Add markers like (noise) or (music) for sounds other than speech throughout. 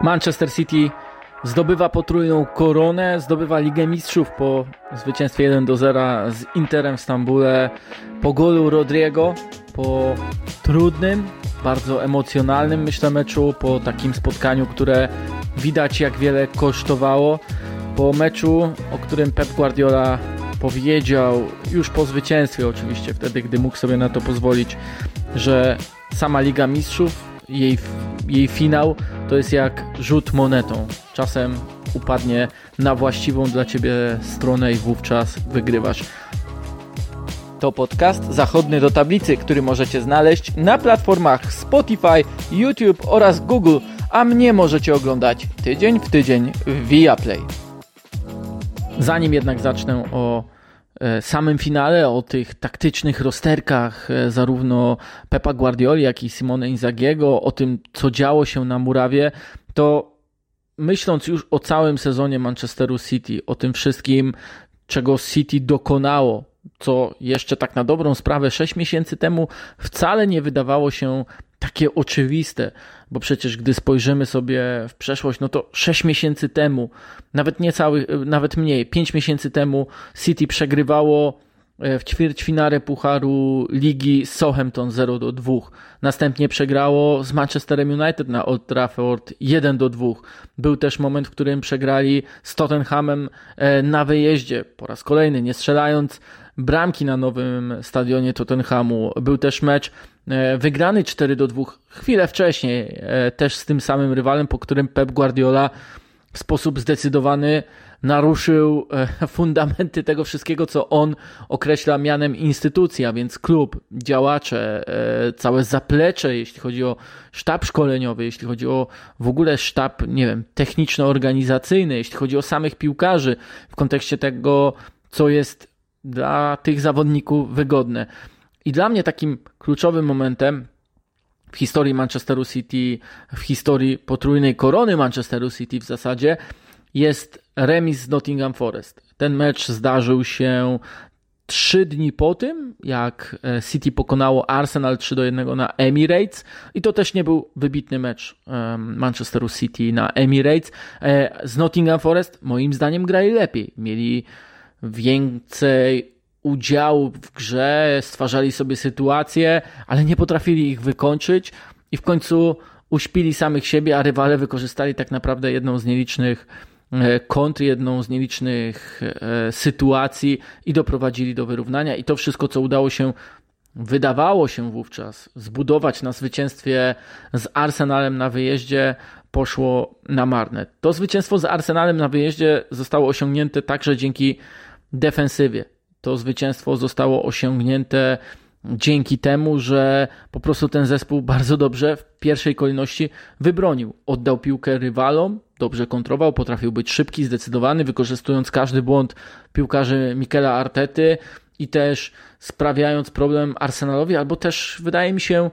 Manchester City zdobywa potrójną koronę, zdobywa Ligę Mistrzów po zwycięstwie 1 do 0 z Interem w Stambule, po golu Rodriego, po trudnym, bardzo emocjonalnym myślę meczu, po takim spotkaniu, które widać jak wiele kosztowało, po meczu, o którym Pep Guardiola powiedział już po zwycięstwie oczywiście, wtedy gdy mógł sobie na to pozwolić, że sama Liga Mistrzów, jej, jej finał to jest jak rzut monetą. Czasem upadnie na właściwą dla ciebie stronę i wówczas wygrywasz. To podcast Zachodny do tablicy, który możecie znaleźć na platformach Spotify, YouTube oraz Google, a mnie możecie oglądać tydzień w tydzień w Viaplay. Zanim jednak zacznę o samym finale, o tych taktycznych rozterkach e, zarówno Pepa Guardioli, jak i Simone Inzagiego, o tym, co działo się na murawie, to myśląc już o całym sezonie Manchesteru City, o tym wszystkim, czego City dokonało, co jeszcze tak na dobrą sprawę 6 miesięcy temu wcale nie wydawało się takie oczywiste, bo przecież gdy spojrzymy sobie w przeszłość, no to 6 miesięcy temu, nawet nie cały, nawet mniej, 5 miesięcy temu City przegrywało e, w ćwierćfinale Pucharu Ligi z Southampton 0 do 2. Następnie przegrało z Manchesterem United na Old Trafford 1 do 2. Był też moment, w którym przegrali z Tottenhamem e, na wyjeździe po raz kolejny, nie strzelając bramki na nowym stadionie Tottenhamu. Był też mecz e, wygrany 4 do 2 chwilę wcześniej, e, też z tym samym rywalem, po którym Pep Guardiola w sposób zdecydowany naruszył e, (laughs) fundamenty tego wszystkiego, co on określa mianem instytucja, więc klub, działacze, całe zaplecze, jeśli chodzi o sztab szkoleniowy, jeśli chodzi o w ogóle sztab, nie wiem, techniczno-organizacyjny, jeśli chodzi o samych piłkarzy w kontekście tego, co jest dla tych zawodników wygodne. I dla mnie takim kluczowym momentem w historii Manchesteru City, w historii potrójnej korony Manchesteru City w zasadzie jest remis z Nottingham Forest. Ten mecz zdarzył się trzy dni po tym, jak e, City pokonało Arsenal 3 do 1 na Emirates i to też nie był wybitny mecz Manchesteru City na Emirates. E, z Nottingham Forest moim zdaniem grali lepiej. Mieli więcej udziału w grze, stwarzali sobie sytuacje, ale nie potrafili ich wykończyć i w końcu uśpili samych siebie, a rywale wykorzystali tak naprawdę jedną z nielicznych e, kontr, jedną z nielicznych e, sytuacji i doprowadzili do wyrównania. I to wszystko, co udało się, wydawało się wówczas zbudować na zwycięstwie z Arsenalem na wyjeździe, poszło na marne. To zwycięstwo z Arsenalem na wyjeździe zostało osiągnięte także dzięki defensywie. To zwycięstwo zostało osiągnięte dzięki temu, że po prostu ten zespół bardzo dobrze w pierwszej kolejności wybronił. Oddał piłkę rywalom, dobrze kontrował, potrafił być szybki, zdecydowany, wykorzystując każdy błąd piłkarzy Mikela Artety i też sprawiając problem Arsenalowi, albo też wydaje mi się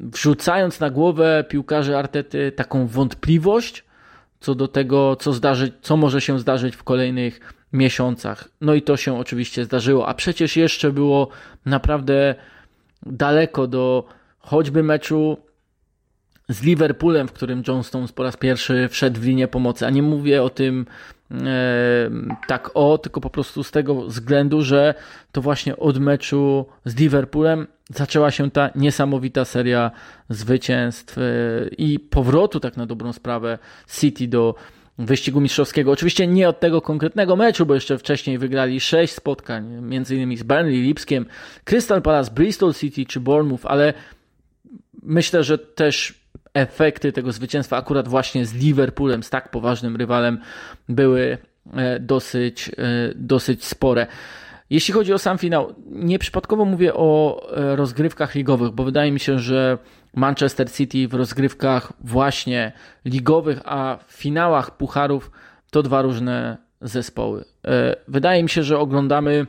wrzucając na głowę piłkarzy Artety taką wątpliwość co do tego, co, zdarzy, co może się zdarzyć w kolejnych miesiącach. No i to się oczywiście zdarzyło, a przecież jeszcze było naprawdę daleko do choćby meczu z Liverpoolem, w którym John Stones po raz pierwszy wszedł w linię pomocy. A nie mówię o tym e, tak o, tylko po prostu z tego względu, że to właśnie od meczu z Liverpoolem zaczęła się ta niesamowita seria zwycięstw e, i powrotu tak na dobrą sprawę City do wyścigu mistrzowskiego. Oczywiście nie od tego konkretnego meczu, bo jeszcze wcześniej wygrali sześć spotkań, innymi z Burnley, Lipskiem, Crystal Palace, Bristol City czy Bournemouth, ale myślę, że też efekty tego zwycięstwa akurat właśnie z Liverpoolem, z tak poważnym rywalem były e, dosyć, e, dosyć spore. Jeśli chodzi o sam finał, nieprzypadkowo mówię o e, rozgrywkach ligowych, bo wydaje mi się, że Manchester City w rozgrywkach właśnie ligowych, a w finałach pucharów to dwa różne zespoły. E, wydaje mi się, że oglądamy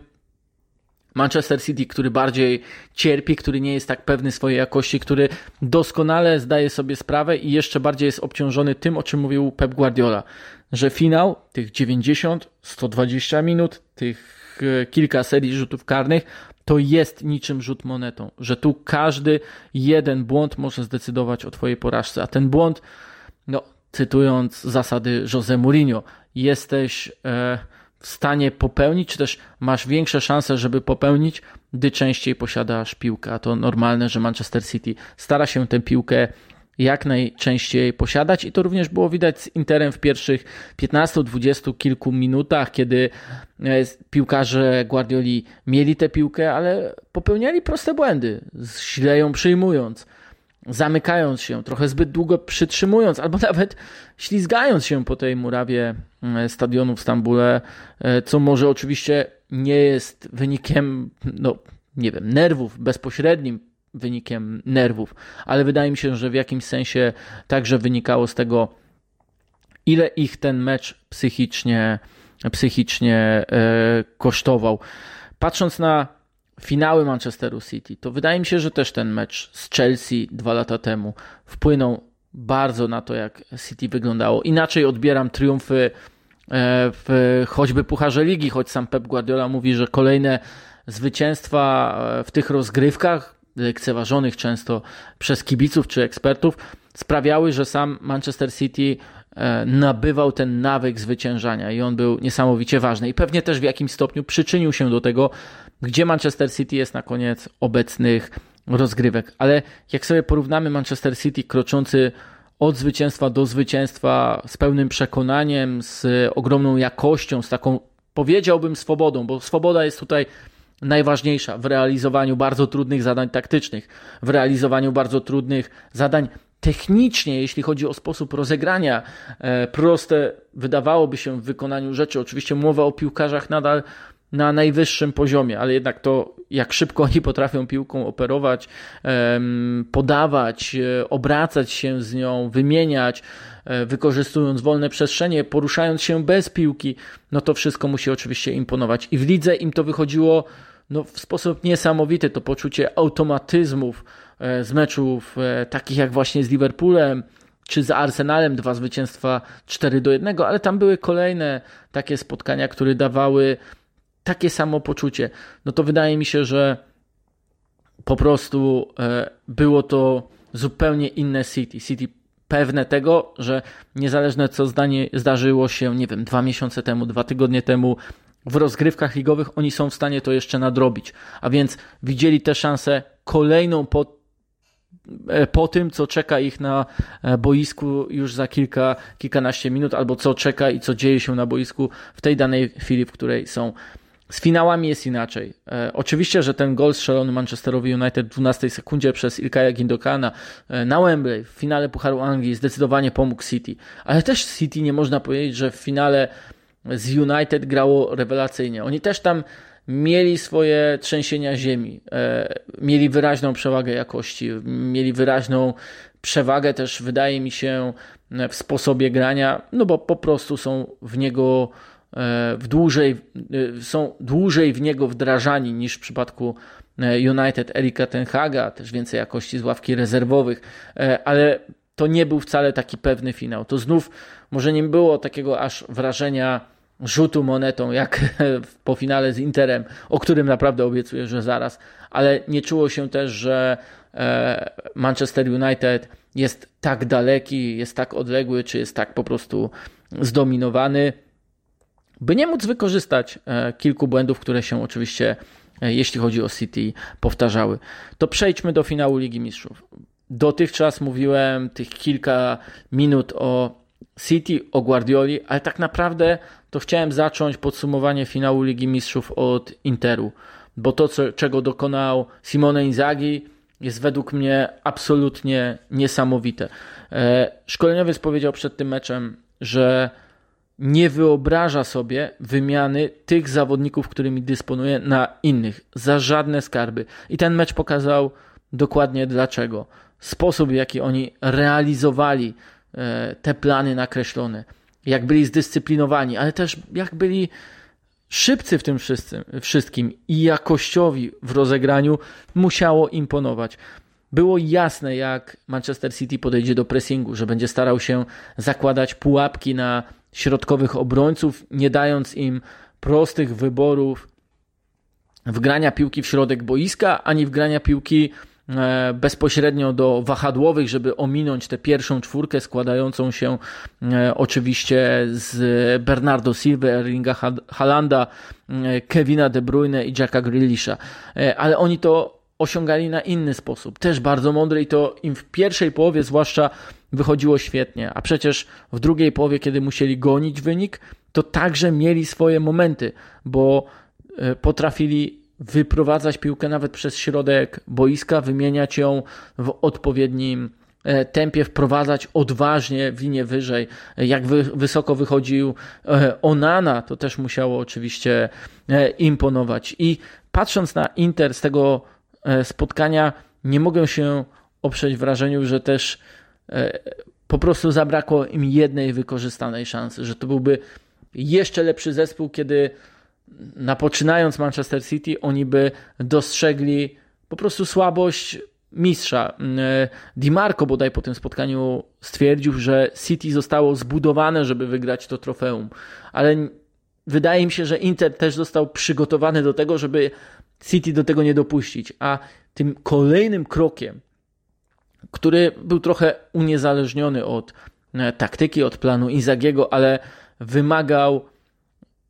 Manchester City, który bardziej cierpi, który nie jest tak pewny swojej jakości, który doskonale zdaje sobie sprawę i jeszcze bardziej jest obciążony tym, o czym mówił Pep Guardiola, że finał tych 90, 120 minut, tych kilka serii rzutów karnych to jest niczym rzut monetą, że tu każdy jeden błąd może zdecydować o Twojej porażce, a ten błąd no, cytując zasady Jose Mourinho, jesteś e, w stanie popełnić, czy też masz większe szanse, żeby popełnić, gdy częściej posiadasz piłkę. A to normalne, że Manchester City stara się tę piłkę jak najczęściej posiadać. I to również było widać z Interem w pierwszych 15-20 kilku minutach, kiedy e, piłkarze Guardioli mieli tę piłkę, ale popełniali proste błędy, źle ją przyjmując zamykając się, trochę zbyt długo przytrzymując, albo (laughs) nawet ślizgając się po tej murawie e, stadionu w Stambule, e, co może oczywiście nie jest wynikiem, no nie wiem, nerwów, bezpośrednim wynikiem nerwów, ale wydaje mi się, że w jakimś sensie także wynikało z tego, ile ich ten mecz psychicznie, psychicznie e, kosztował. Patrząc na finały Manchesteru City, to wydaje mi się, że też ten mecz z Chelsea dwa lata temu wpłynął bardzo na to, jak City wyglądało. Inaczej odbieram triumfy e, w choćby Pucharze Ligi, choć sam Pep Guardiola mówi, że kolejne zwycięstwa e, w tych rozgrywkach, lekceważonych często przez kibiców czy ekspertów, sprawiały, że sam Manchester City e, nabywał ten nawyk zwyciężania i on był niesamowicie ważny. I pewnie też w jakimś stopniu przyczynił się do tego, gdzie Manchester City jest na koniec obecnych rozgrywek. Ale jak sobie porównamy Manchester City kroczący od zwycięstwa do zwycięstwa z pełnym przekonaniem, z ogromną jakością, z taką powiedziałbym swobodą, bo swoboda jest tutaj najważniejsza w realizowaniu bardzo trudnych zadań taktycznych, w realizowaniu bardzo trudnych zadań technicznie, jeśli chodzi o sposób rozegrania, e, proste wydawałoby się w wykonaniu rzeczy. Oczywiście mowa o piłkarzach nadal na najwyższym poziomie, ale jednak to, jak szybko (laughs) oni potrafią piłką operować, podawać, e, obracać się z nią, wymieniać, e, wykorzystując wolne przestrzenie, poruszając się bez piłki, no to wszystko musi oczywiście imponować. I w lidze im to wychodziło no, w sposób niesamowity. To poczucie automatyzmów e, z meczów takich jak właśnie z Liverpoolem, czy z Arsenalem dwa zwycięstwa 4 do 1, ale tam były kolejne takie spotkania, które dawały takie samo poczucie, no to wydaje mi się, że po prostu e, było to zupełnie inne City. City pewne tego, że niezależne co zdanie zdarzyło się, nie wiem, dwa miesiące temu, dwa tygodnie temu w rozgrywkach ligowych, oni są w stanie to jeszcze nadrobić. A więc widzieli tę szansę kolejną po, e, po tym, co czeka ich na e, boisku już za kilka, kilkanaście minut, albo co czeka i co dzieje się na boisku w tej danej chwili, w której są z finałami jest inaczej. E, oczywiście, że ten gol strzelony Manchesterowi United w 12 sekundzie przez Ilkaya Gindokana e, na Wembley w finale Pucharu Anglii zdecydowanie pomógł City. Ale też City nie można powiedzieć, że w finale z United grało rewelacyjnie. Oni też tam mieli swoje trzęsienia ziemi, e, mieli wyraźną przewagę jakości, mieli wyraźną przewagę też, wydaje mi się, w sposobie grania, no bo po prostu są w niego E, w dłużej, e, są dłużej w niego wdrażani niż w przypadku United Erika Tenhaga, też więcej jakości z ławki rezerwowych, ale to nie był wcale taki pewny finał. To znów może nie było takiego aż wrażenia rzutu monetą, jak (laughs) po finale z Interem, o którym naprawdę obiecuję, że zaraz, ale nie czuło się też, że Manchester United jest tak daleki, jest tak odległy, czy jest tak po prostu zdominowany by nie móc wykorzystać e, kilku błędów, które się oczywiście, e, jeśli chodzi o City, powtarzały. To przejdźmy do finału Ligi Mistrzów. Dotychczas mówiłem tych kilka minut o City, o Guardioli, ale tak naprawdę to chciałem zacząć podsumowanie finału Ligi Mistrzów od Interu, bo to, co, czego dokonał Simone Inzaghi, jest według mnie absolutnie niesamowite. E, szkoleniowiec powiedział przed tym meczem, że nie wyobraża sobie wymiany tych zawodników, którymi dysponuje, na innych, za żadne skarby. I ten mecz pokazał dokładnie dlaczego. Sposób, w jaki oni realizowali e, te plany nakreślone, jak byli zdyscyplinowani, ale też jak byli szybcy w tym wszystkim i jakościowi w rozegraniu, musiało imponować. Było jasne, jak Manchester City podejdzie do pressingu, że będzie starał się zakładać pułapki na środkowych obrońców, nie dając im prostych wyborów wgrania piłki w środek boiska, ani wgrania piłki bezpośrednio do wahadłowych, żeby ominąć tę pierwszą czwórkę składającą się e, oczywiście z Bernardo Silva, Erlinga Halanda, Kevina De Bruyne i Jacka Grealisha. Ale oni to osiągali na inny sposób, też bardzo mądry i to im w pierwszej połowie zwłaszcza wychodziło świetnie, a przecież w drugiej połowie, kiedy musieli gonić wynik, to także mieli swoje momenty, bo e, potrafili wyprowadzać piłkę nawet przez środek boiska, wymieniać ją w odpowiednim e, tempie, wprowadzać odważnie w linię wyżej. Jak wy, wysoko wychodził e, Onana, to też musiało oczywiście imponować. I patrząc na Inter z tego spotkania, nie mogę się oprzeć wrażeniu, że też po prostu zabrakło im jednej wykorzystanej szansy, że to byłby jeszcze lepszy zespół, kiedy napoczynając Manchester City, oni by dostrzegli po prostu słabość mistrza. Di Marco bodaj po tym spotkaniu stwierdził, że City zostało zbudowane, żeby wygrać to trofeum, ale wydaje mi się, że Inter też został przygotowany do tego, żeby City do tego nie dopuścić, a tym kolejnym krokiem, który był trochę uniezależniony od e, taktyki, od planu Inzagiego, ale wymagał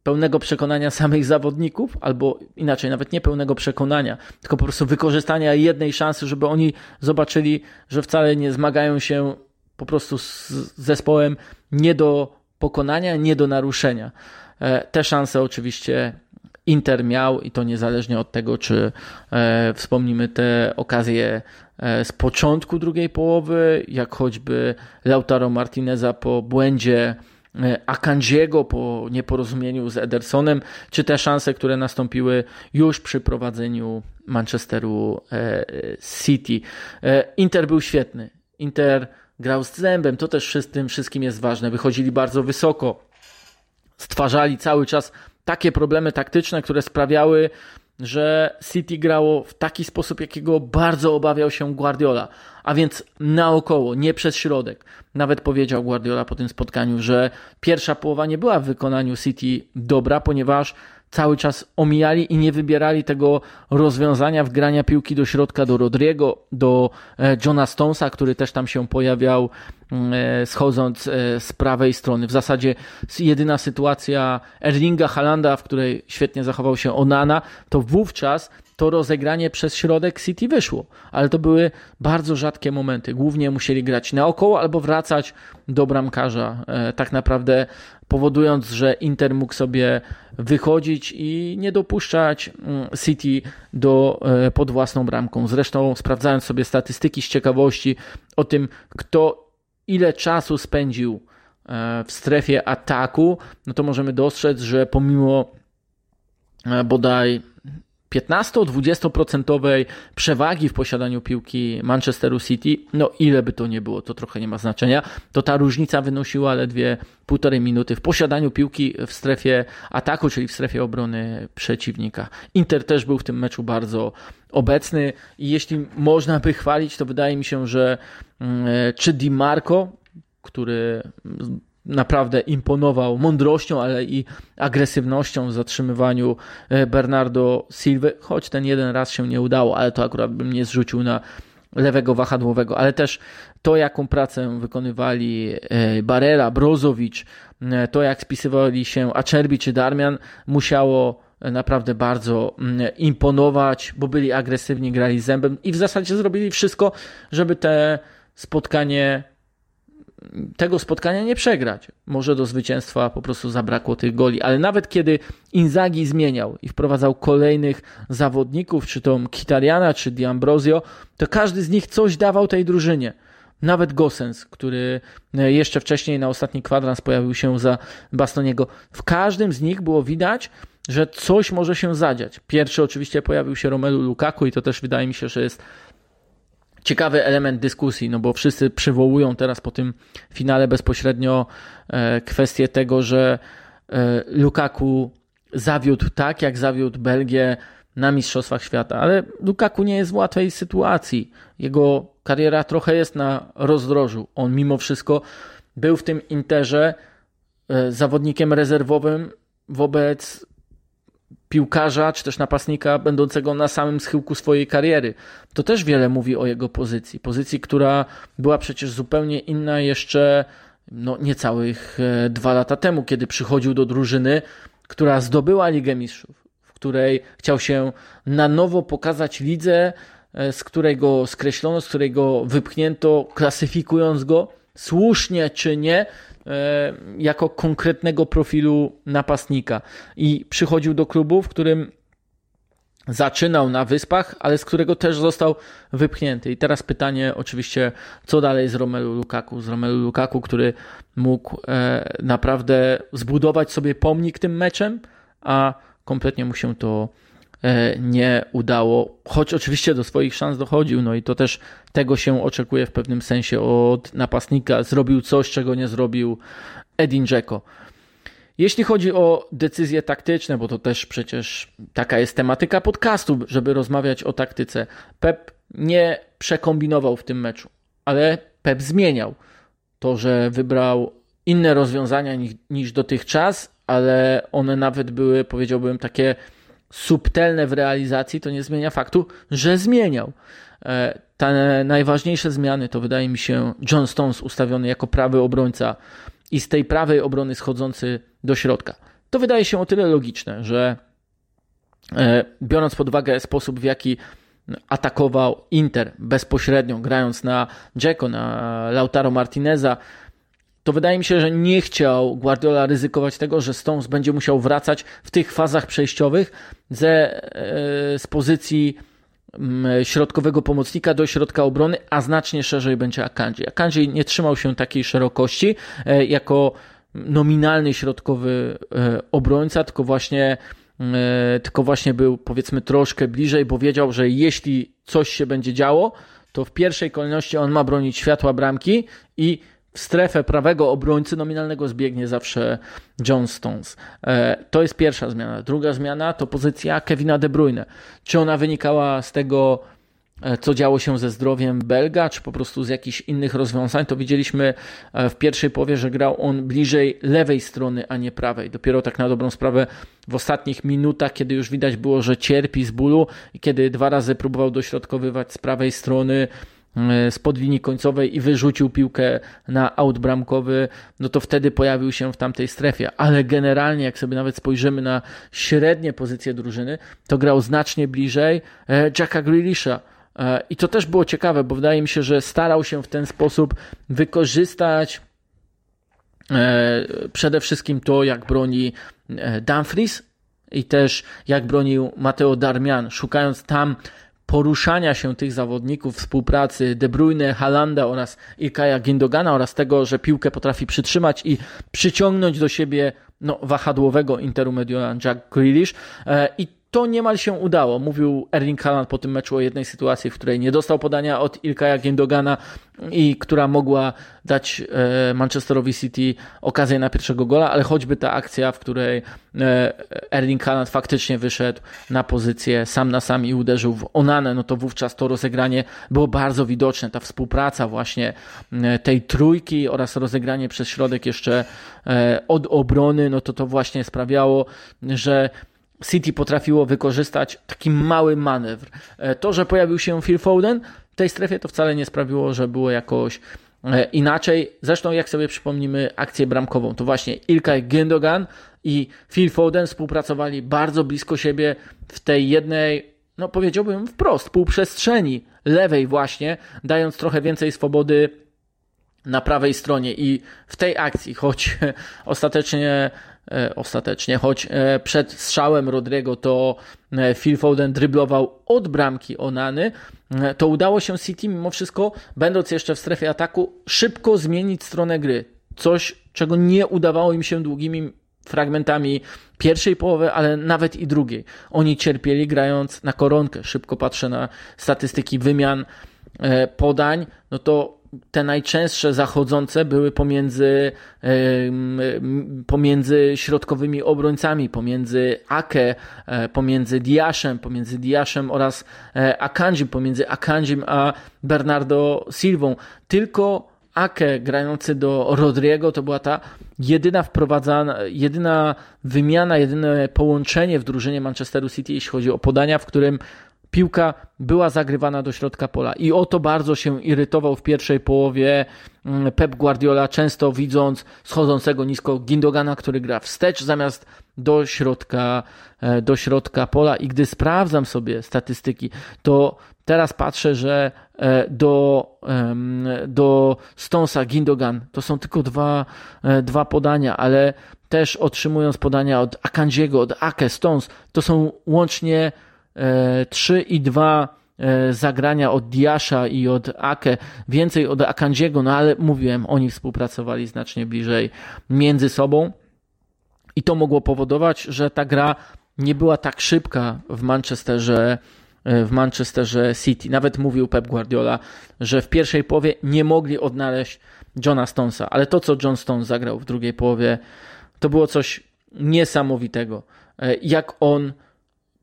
pełnego przekonania samych zawodników, albo inaczej, nawet nie pełnego przekonania, tylko po prostu wykorzystania jednej szansy, żeby oni zobaczyli, że wcale nie zmagają się po prostu z zespołem nie do pokonania, nie do naruszenia. E, te szanse oczywiście Inter miał i to niezależnie od tego, czy e, wspomnimy te okazje e, z początku drugiej połowy, jak choćby Lautaro Martineza po błędzie Akandziego po nieporozumieniu z Edersonem, czy te szanse, które nastąpiły już przy prowadzeniu Manchesteru e, City. E, Inter był świetny. Inter grał z zębem, to też tym wszystkim jest ważne. Wychodzili bardzo wysoko, stwarzali cały czas takie problemy taktyczne, które sprawiały, że City grało w taki sposób, jakiego bardzo obawiał się Guardiola, a więc naokoło, nie przez środek. Nawet powiedział Guardiola po tym spotkaniu, że pierwsza połowa nie była w wykonaniu City dobra, ponieważ cały czas omijali i nie wybierali tego rozwiązania wgrania piłki do środka do Rodriego, do e, Johna Stonesa, który też tam się pojawiał mm, e, schodząc e, z prawej strony. W zasadzie jedyna sytuacja Erlinga Halanda, w której świetnie zachował się Onana, to wówczas to rozegranie przez środek City wyszło, ale to były bardzo rzadkie momenty. Głównie musieli grać naokoło albo wracać do bramkarza. Tak naprawdę powodując, że Inter mógł sobie wychodzić i nie dopuszczać mm, City do, e, pod własną bramką. Zresztą sprawdzając sobie statystyki z ciekawości o tym, kto ile czasu spędził e, w strefie ataku, no to możemy dostrzec, że pomimo e, bodaj 15-20% przewagi w posiadaniu piłki Manchesteru City, no ile by to nie było, to trochę nie ma znaczenia, to ta różnica wynosiła ledwie półtorej minuty w posiadaniu piłki w strefie ataku, czyli w strefie obrony przeciwnika. Inter też był w tym meczu bardzo obecny. I jeśli można by chwalić, to wydaje mi się, że mm, czy Di Marco, który naprawdę imponował mądrością, ale i agresywnością w zatrzymywaniu e, Bernardo Silva, choć ten jeden raz się nie udało, ale to akurat bym nie zrzucił na lewego wahadłowego, ale też to, jaką pracę wykonywali e, Barela, Brozowicz, e, to jak spisywali się Acerbi czy Darmian, musiało naprawdę bardzo mm, imponować, bo byli agresywni, grali zębem i w zasadzie zrobili wszystko, żeby te spotkanie tego spotkania nie przegrać. Może do zwycięstwa po prostu zabrakło tych goli, ale nawet kiedy Inzaghi zmieniał i wprowadzał kolejnych zawodników, czy to Kitariana, czy D'Ambrosio, to każdy z nich coś dawał tej drużynie. Nawet Gosens, który e, jeszcze wcześniej na ostatni kwadrans pojawił się za Bastoniego. W każdym z nich było widać, że coś może się zadziać. Pierwszy oczywiście pojawił się Romelu Lukaku i to też wydaje mi się, że jest ciekawy element dyskusji, no bo wszyscy przywołują teraz po tym finale bezpośrednio e, kwestię tego, że e, Lukaku zawiódł tak, jak zawiódł Belgię na Mistrzostwach Świata, ale Lukaku nie jest w łatwej sytuacji. Jego kariera trochę jest na rozdrożu. On mimo wszystko był w tym Interze e, zawodnikiem rezerwowym wobec piłkarza czy też napastnika będącego na samym schyłku swojej kariery. To też wiele mówi o jego pozycji. Pozycji, która była przecież zupełnie inna jeszcze no, niecałych e, dwa lata temu, kiedy przychodził do drużyny, która zdobyła Ligę Mistrzów, w której chciał się na nowo pokazać lidze, e, z której go skreślono, z której go wypchnięto, klasyfikując go słusznie czy nie, jako konkretnego profilu napastnika. I przychodził do klubu, w którym zaczynał na wyspach, ale z którego też został wypchnięty. I teraz pytanie oczywiście, co dalej z Romelu Lukaku? Z Romelu Lukaku, który mógł e, naprawdę zbudować sobie pomnik tym meczem, a kompletnie mu się to e, nie udało, choć oczywiście do swoich szans dochodził, no i to też tego się oczekuje w pewnym sensie od napastnika. Zrobił coś, czego nie zrobił Edin Dzeko. Jeśli chodzi o decyzje taktyczne, bo to też przecież taka jest tematyka podcastu, żeby rozmawiać o taktyce, Pep nie przekombinował w tym meczu, ale Pep zmieniał. To, że wybrał inne rozwiązania niż, niż dotychczas, ale one nawet były, powiedziałbym, takie subtelne w realizacji, to nie zmienia faktu, że zmieniał. Te najważniejsze zmiany to wydaje mi się John Stones ustawiony jako prawy obrońca i z tej prawej obrony schodzący do środka. To wydaje się o tyle logiczne, że e, biorąc pod uwagę sposób, w jaki atakował Inter bezpośrednio, grając na Dzeko, na Lautaro Martineza, to wydaje mi się, że nie chciał Guardiola ryzykować tego, że Stones będzie musiał wracać w tych fazach przejściowych ze, e, z pozycji środkowego pomocnika do środka obrony, a znacznie szerzej będzie Akanji. Akanji nie trzymał się takiej szerokości e, jako nominalny środkowy e, obrońca, tylko właśnie tylko właśnie był powiedzmy troszkę bliżej, bo wiedział, że jeśli coś się będzie działo, to w pierwszej kolejności on ma bronić światła bramki i w strefę prawego obrońcy nominalnego zbiegnie zawsze John Stones. E, to jest pierwsza zmiana. Druga zmiana to pozycja Kevina De Bruyne. Czy ona wynikała z tego, e, co działo się ze zdrowiem Belga, czy po prostu z jakichś innych rozwiązań, to widzieliśmy e, w pierwszej połowie, że grał on bliżej lewej strony, a nie prawej. Dopiero tak na dobrą sprawę w ostatnich minutach, kiedy już widać było, że cierpi z bólu i kiedy dwa razy próbował dośrodkowywać z prawej strony, spod linii końcowej i wyrzucił piłkę na aut bramkowy, no to wtedy pojawił się w tamtej strefie. Ale generalnie, jak sobie nawet spojrzymy na średnie pozycje drużyny, to grał znacznie bliżej e, Jacka Grealisha. E, I to też było ciekawe, bo wydaje mi się, że starał się w ten sposób wykorzystać przede wszystkim to, jak broni Dumfries i też jak bronił Mateo Darmian, szukając tam poruszania się tych zawodników, współpracy De Bruyne, Halanda oraz Ilkaja Gindogana oraz tego, że piłkę potrafi przytrzymać i przyciągnąć do siebie no, wahadłowego Interu Mediolan Jack Grealish. E, i to niemal się udało. Mówił Erling Haaland po tym meczu o jednej sytuacji, w której nie dostał podania od Ilkaja Gendogana i która mogła dać e, Manchesterowi City okazję na pierwszego gola, ale choćby ta akcja, w której e, Erling Haaland faktycznie wyszedł na pozycję sam na sam i uderzył w Onanę, no to wówczas to rozegranie było bardzo widoczne. Ta współpraca właśnie e, tej trójki oraz rozegranie przez środek jeszcze od obrony, no to to właśnie sprawiało, że City potrafiło wykorzystać taki mały manewr. E, to, że pojawił się Phil Foden w tej strefie, to wcale nie sprawiło, że było jakoś e, inaczej. Zresztą, jak sobie przypomnimy akcję bramkową, to właśnie Ilkay Gündogan i Phil Foden współpracowali bardzo blisko siebie w tej jednej, no powiedziałbym wprost, półprzestrzeni lewej właśnie, dając trochę więcej swobody na prawej stronie i w tej akcji, choć (laughs) ostatecznie ostatecznie, choć e, przed strzałem Rodrigo to e, Phil Foden dryblował od bramki Onany, to udało się City mimo wszystko, będąc jeszcze w strefie ataku, szybko zmienić stronę gry. Coś, czego nie udawało im się długimi fragmentami pierwszej połowy, ale nawet i drugiej. Oni cierpieli grając na koronkę. Szybko patrzę na statystyki wymian podań, no to te najczęstsze zachodzące były pomiędzy, pomiędzy środkowymi obrońcami, pomiędzy Ake, e, pomiędzy Diaszem, pomiędzy Diaszem oraz e, Akanjim, pomiędzy Akanjim a Bernardo Silvą. Tylko Ake grający do Rodriego to była ta jedyna wprowadzana, jedyna wymiana, jedyne połączenie w drużynie Manchesteru City, jeśli chodzi o podania, w którym piłka była zagrywana do środka pola. I o to bardzo się irytował w pierwszej połowie mm, Pep Guardiola, często widząc schodzącego nisko Gindogana, który gra wstecz zamiast do środka, e, do środka pola. I gdy sprawdzam sobie statystyki, to teraz patrzę, że e, do, do Stonesa Gindogan to są tylko dwa, e, dwa podania, ale też otrzymując podania od Akandziego, od Ake, Stones, to są łącznie 3 i 2 e, zagrania od Diasza i od Ake, więcej od Akandziego, no ale mówiłem, oni współpracowali znacznie bliżej między sobą i to mogło powodować, że ta gra nie była tak szybka w Manchesterze, e, w Manchesterze City. Nawet mówił Pep Guardiola, że w pierwszej połowie nie mogli odnaleźć Johna Stonesa, ale to, co John Stones zagrał w drugiej połowie, to było coś niesamowitego. E, jak on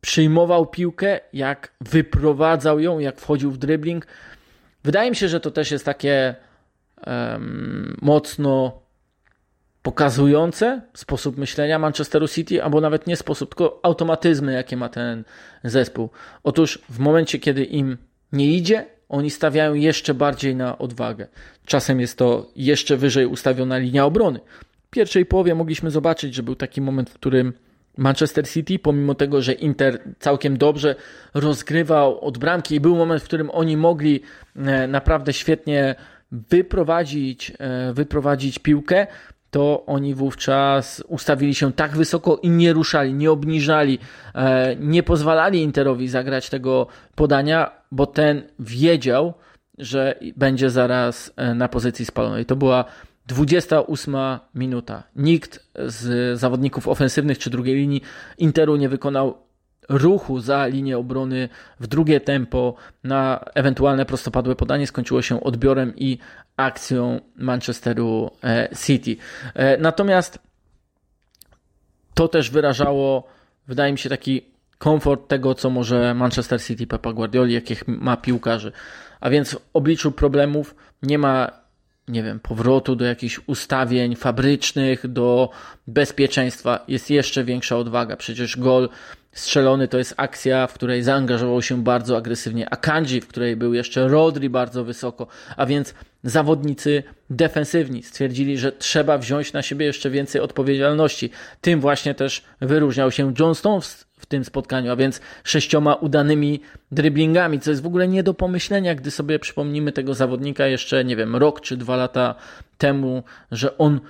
przyjmował piłkę, jak wyprowadzał ją, jak wchodził w dribbling. Wydaje mi się, że to też jest takie um, mocno pokazujące sposób myślenia Manchesteru City, albo nawet nie sposób, tylko automatyzmy, jakie ma ten zespół. Otóż w momencie, kiedy im nie idzie, oni stawiają jeszcze bardziej na odwagę. Czasem jest to jeszcze wyżej ustawiona linia obrony. W pierwszej połowie mogliśmy zobaczyć, że był taki moment, w którym Manchester City, pomimo tego, że Inter całkiem dobrze rozgrywał od bramki i był moment, w którym oni mogli e, naprawdę świetnie wyprowadzić, e, wyprowadzić piłkę, to oni wówczas ustawili się tak wysoko i nie ruszali, nie obniżali, e, nie pozwalali Interowi zagrać tego podania, bo ten wiedział, że będzie zaraz na pozycji spalonej. To była 28 minuta. Nikt z zawodników ofensywnych czy drugiej linii Interu nie wykonał ruchu za linię obrony w drugie tempo na ewentualne prostopadłe podanie skończyło się odbiorem i akcją Manchesteru e, City. E, natomiast to też wyrażało, wydaje mi się, taki komfort tego, co może Manchester City Pepa Guardioli, jakich ma piłkarzy. A więc w obliczu problemów nie ma nie wiem, powrotu do jakichś ustawień fabrycznych, do bezpieczeństwa, jest jeszcze większa odwaga. Przecież gol strzelony to jest akcja, w której zaangażował się bardzo agresywnie Akanji, w której był jeszcze Rodri bardzo wysoko, a więc zawodnicy defensywni stwierdzili, że trzeba wziąć na siebie jeszcze więcej odpowiedzialności. Tym właśnie też wyróżniał się John Stones w tym spotkaniu, a więc sześcioma udanymi driblingami, co jest w ogóle nie do pomyślenia, gdy sobie przypomnimy tego zawodnika jeszcze, nie wiem, rok czy dwa lata temu, że on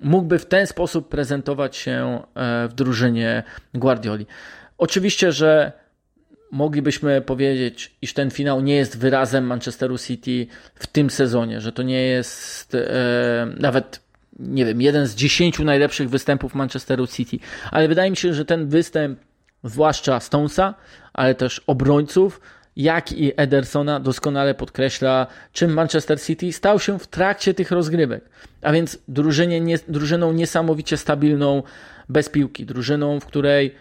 mógłby w ten sposób prezentować się e, w drużynie Guardioli. Oczywiście, że moglibyśmy powiedzieć, iż ten finał nie jest wyrazem Manchesteru City w tym sezonie, że to nie jest e, nawet, nie wiem, jeden z dziesięciu najlepszych występów Manchesteru City, ale wydaje mi się, że ten występ zwłaszcza Stonesa, ale też obrońców, jak i Edersona doskonale podkreśla, czym Manchester City stał się w trakcie tych rozgrywek. A więc drużynie, nie, drużyną niesamowicie stabilną bez piłki, drużyną, w której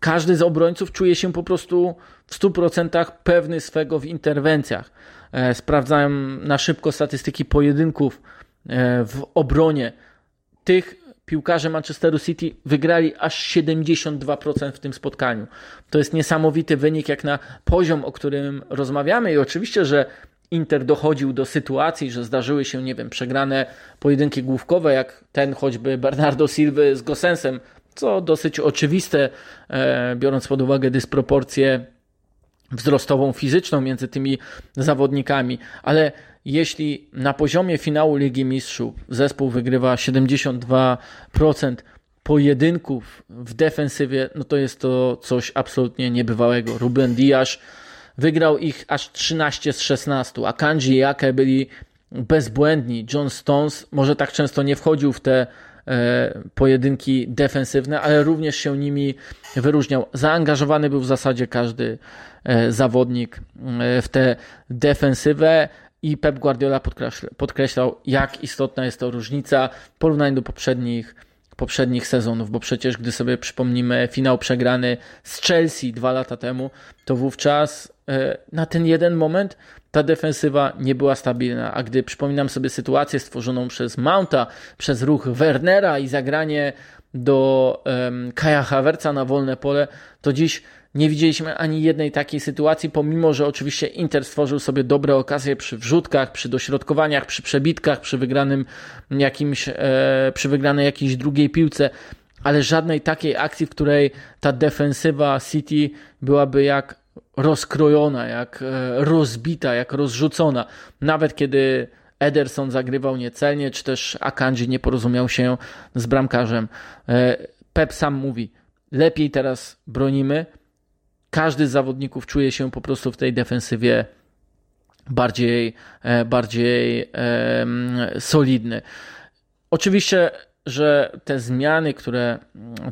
każdy z obrońców czuje się po prostu w 100% pewny swego w interwencjach. E, sprawdzałem na szybko statystyki pojedynków e, w obronie tych piłkarze Manchesteru City wygrali aż 72% w tym spotkaniu. To jest niesamowity wynik jak na poziom, o którym rozmawiamy i oczywiście, że Inter dochodził do sytuacji, że zdarzyły się, nie wiem, przegrane pojedynki główkowe, jak ten choćby Bernardo Silva z Gosensem, co dosyć oczywiste, e, biorąc pod uwagę dysproporcję wzrostową, fizyczną między tymi zawodnikami, ale jeśli na poziomie finału Ligi Mistrzów zespół wygrywa 72% pojedynków w defensywie, no to jest to coś absolutnie niebywałego. Ruben Diaz wygrał ich aż 13 z 16, a Kanji i Ake byli bezbłędni. John Stones może tak często nie wchodził w te pojedynki defensywne, ale również się nimi wyróżniał. Zaangażowany był w zasadzie każdy e, zawodnik e, w tę defensywę. I Pep Guardiola podkreślał, jak istotna jest to różnica w porównaniu do poprzednich, poprzednich sezonów, bo przecież gdy sobie przypomnimy finał przegrany z Chelsea dwa lata temu, to wówczas e, na ten jeden moment ta defensywa nie była stabilna. A gdy przypominam sobie sytuację stworzoną przez Mounta, przez ruch Wernera i zagranie do um, Kaja Havertza na wolne pole, to dziś nie widzieliśmy ani jednej takiej sytuacji, pomimo że oczywiście Inter stworzył sobie dobre okazje przy wrzutkach, przy dośrodkowaniach, przy przebitkach, przy wygranym jakimś, e, przy wygranej jakiejś drugiej piłce, ale żadnej takiej akcji, w której ta defensywa City byłaby jak rozkrojona, jak e, rozbita, jak rozrzucona. Nawet kiedy Ederson zagrywał niecelnie, czy też Akanji nie porozumiał się z bramkarzem. E, Pep sam mówi, lepiej teraz bronimy. Każdy z zawodników czuje się po prostu w tej defensywie bardziej, e, bardziej solidny. Oczywiście że te zmiany, które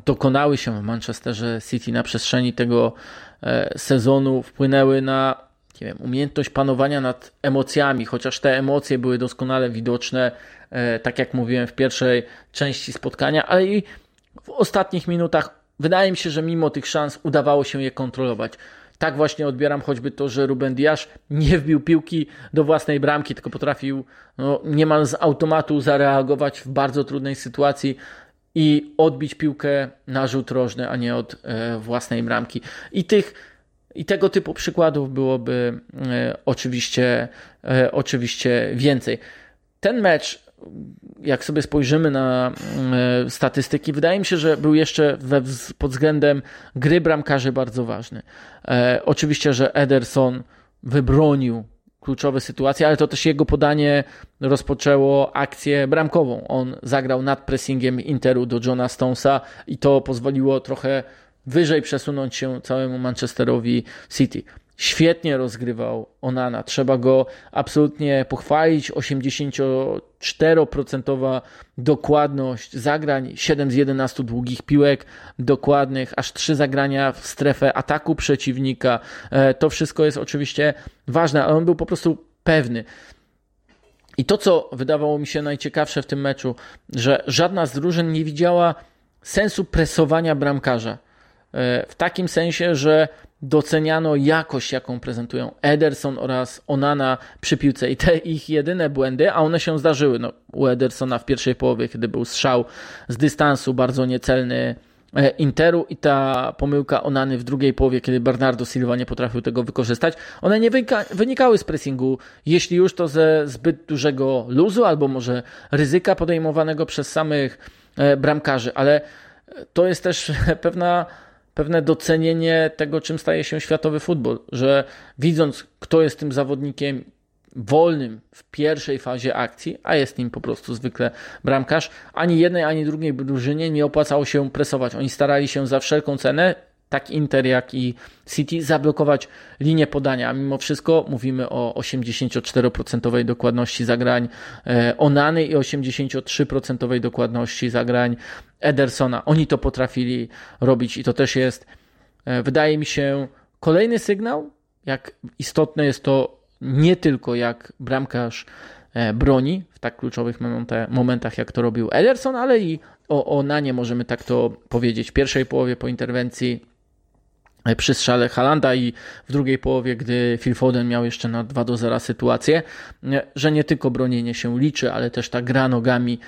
dokonały się w Manchesterze City na przestrzeni tego e, sezonu, wpłynęły na nie wiem, umiejętność panowania nad emocjami, chociaż te emocje były doskonale widoczne, e, tak jak mówiłem w pierwszej części spotkania, ale i w ostatnich minutach wydaje mi się, że mimo tych szans udawało się je kontrolować. Tak właśnie odbieram choćby to, że Ruben Diasz nie wbił piłki do własnej bramki, tylko potrafił no, niemal z automatu zareagować w bardzo trudnej sytuacji i odbić piłkę na rzut rożny, a nie od e, własnej bramki. I tych i tego typu przykładów byłoby e, oczywiście, e, oczywiście więcej. Ten mecz jak sobie spojrzymy na e, statystyki, wydaje mi się, że był jeszcze we, pod względem gry bramkarzy bardzo ważny. E, oczywiście, że Ederson wybronił kluczowe sytuacje, ale to też jego podanie rozpoczęło akcję bramkową. On zagrał nad pressingiem Interu do Johna Stonesa i to pozwoliło trochę wyżej przesunąć się całemu Manchesterowi City. Świetnie rozgrywał Onana. Trzeba go absolutnie pochwalić. 84% dokładność zagrań, 7 z 11 długich piłek dokładnych, aż 3 zagrania w strefę ataku przeciwnika. E, to wszystko jest oczywiście ważne, ale on był po prostu pewny. I to, co wydawało mi się najciekawsze w tym meczu, że żadna z drużyn nie widziała sensu presowania bramkarza. E, w takim sensie, że doceniano jakość, jaką prezentują Ederson oraz Onana przy piłce. I te ich jedyne błędy, a one się zdarzyły. No, u Edersona w pierwszej połowie, kiedy był strzał z dystansu bardzo niecelny e, Interu i ta pomyłka Onany w drugiej połowie, kiedy Bernardo Silva nie potrafił tego wykorzystać, one nie wynikały z pressingu, jeśli już to ze zbyt dużego luzu albo może ryzyka podejmowanego przez samych e, bramkarzy, ale to jest też (laughs) pewna pewne docenienie tego, czym staje się światowy futbol, że widząc, kto jest tym zawodnikiem wolnym w pierwszej fazie akcji, a jest nim po prostu zwykle bramkarz, ani jednej, ani drugiej drużynie nie opłacało się presować. Oni starali się za wszelką cenę tak Inter, jak i City zablokować linię podania. Mimo wszystko mówimy o 84% dokładności zagrań e, Onany i 83% dokładności zagrań Edersona. Oni to potrafili robić i to też jest, e, wydaje mi się, kolejny sygnał, jak istotne jest to nie tylko jak bramkarz e, broni w tak kluczowych momentach, jak to robił Ederson, ale i o, o Nanie możemy tak to powiedzieć. W pierwszej połowie po interwencji przy strzale Halanda i w drugiej połowie, gdy Phil Foden miał jeszcze na 2 do 0 sytuację, że nie tylko bronienie się liczy, ale też ta gra nogami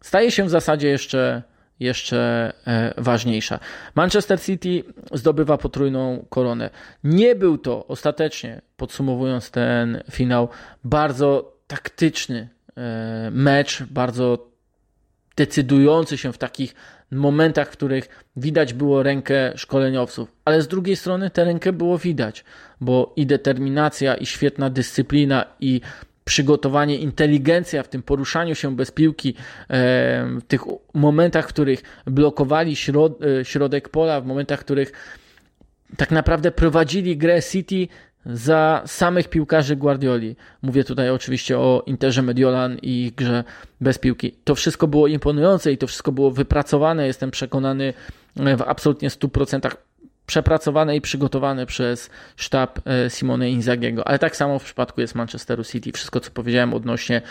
staje się w zasadzie jeszcze, jeszcze e, ważniejsza. Manchester City zdobywa potrójną koronę. Nie był to ostatecznie, podsumowując ten finał, bardzo taktyczny e, mecz, bardzo decydujący się w takich momentach, w których widać było rękę szkoleniowców, ale z drugiej strony tę rękę było widać, bo i determinacja, i świetna dyscyplina, i przygotowanie, inteligencja w tym poruszaniu się bez piłki, w tych momentach, w których blokowali środ e, środek pola, w momentach, w których tak naprawdę prowadzili grę City za samych piłkarzy Guardioli. Mówię tutaj oczywiście o Interze Mediolan i ich grze bez piłki. To wszystko było imponujące i to wszystko było wypracowane. Jestem przekonany w absolutnie 100% przepracowane i przygotowane przez sztab e, Simone Inzagiego. Ale tak samo w przypadku jest Manchesteru City. Wszystko, co powiedziałem odnośnie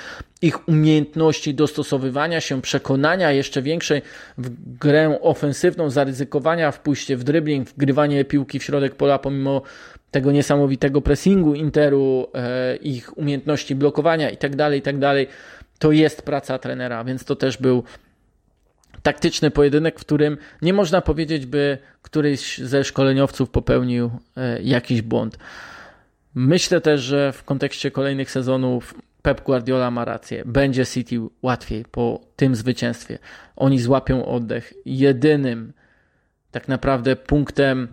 ich umiejętności dostosowywania się, przekonania jeszcze większej w grę ofensywną, zaryzykowania w pójście w dribbling, wgrywanie piłki w środek pola pomimo tego niesamowitego pressingu Interu, e, ich umiejętności blokowania itd., tak itd., tak to jest praca trenera, więc to też był taktyczny pojedynek, w którym nie można powiedzieć, by któryś ze szkoleniowców popełnił e, jakiś błąd. Myślę też, że w kontekście kolejnych sezonów Pep Guardiola ma rację. Będzie City łatwiej po tym zwycięstwie. Oni złapią oddech. Jedynym tak naprawdę punktem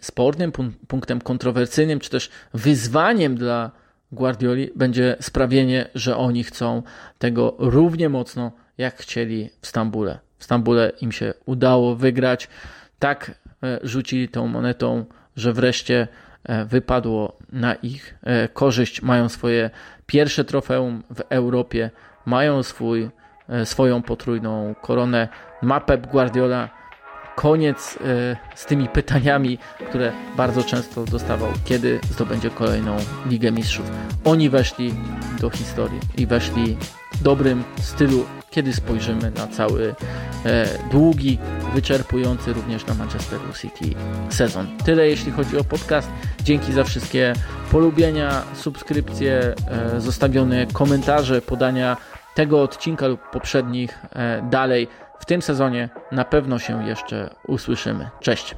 spornym, punktem kontrowersyjnym, czy też wyzwaniem dla Guardioli będzie sprawienie, że oni chcą tego równie mocno, jak chcieli w Stambule. W Stambule im się udało wygrać. Tak e, rzucili tą monetą, że wreszcie e, wypadło na ich e, korzyść. Mają swoje pierwsze trofeum w Europie, mają swój, swoją potrójną koronę. Ma Pep Guardiola koniec z tymi pytaniami, które bardzo często dostawał, kiedy zdobędzie kolejną Ligę Mistrzów. Oni weszli do historii i weszli w dobrym stylu kiedy spojrzymy na cały e, długi, wyczerpujący również na Manchester City sezon. Tyle jeśli chodzi o podcast. Dzięki za wszystkie polubienia, subskrypcje, e, zostawione komentarze, podania tego odcinka lub poprzednich e, dalej. W tym sezonie na pewno się jeszcze usłyszymy. Cześć!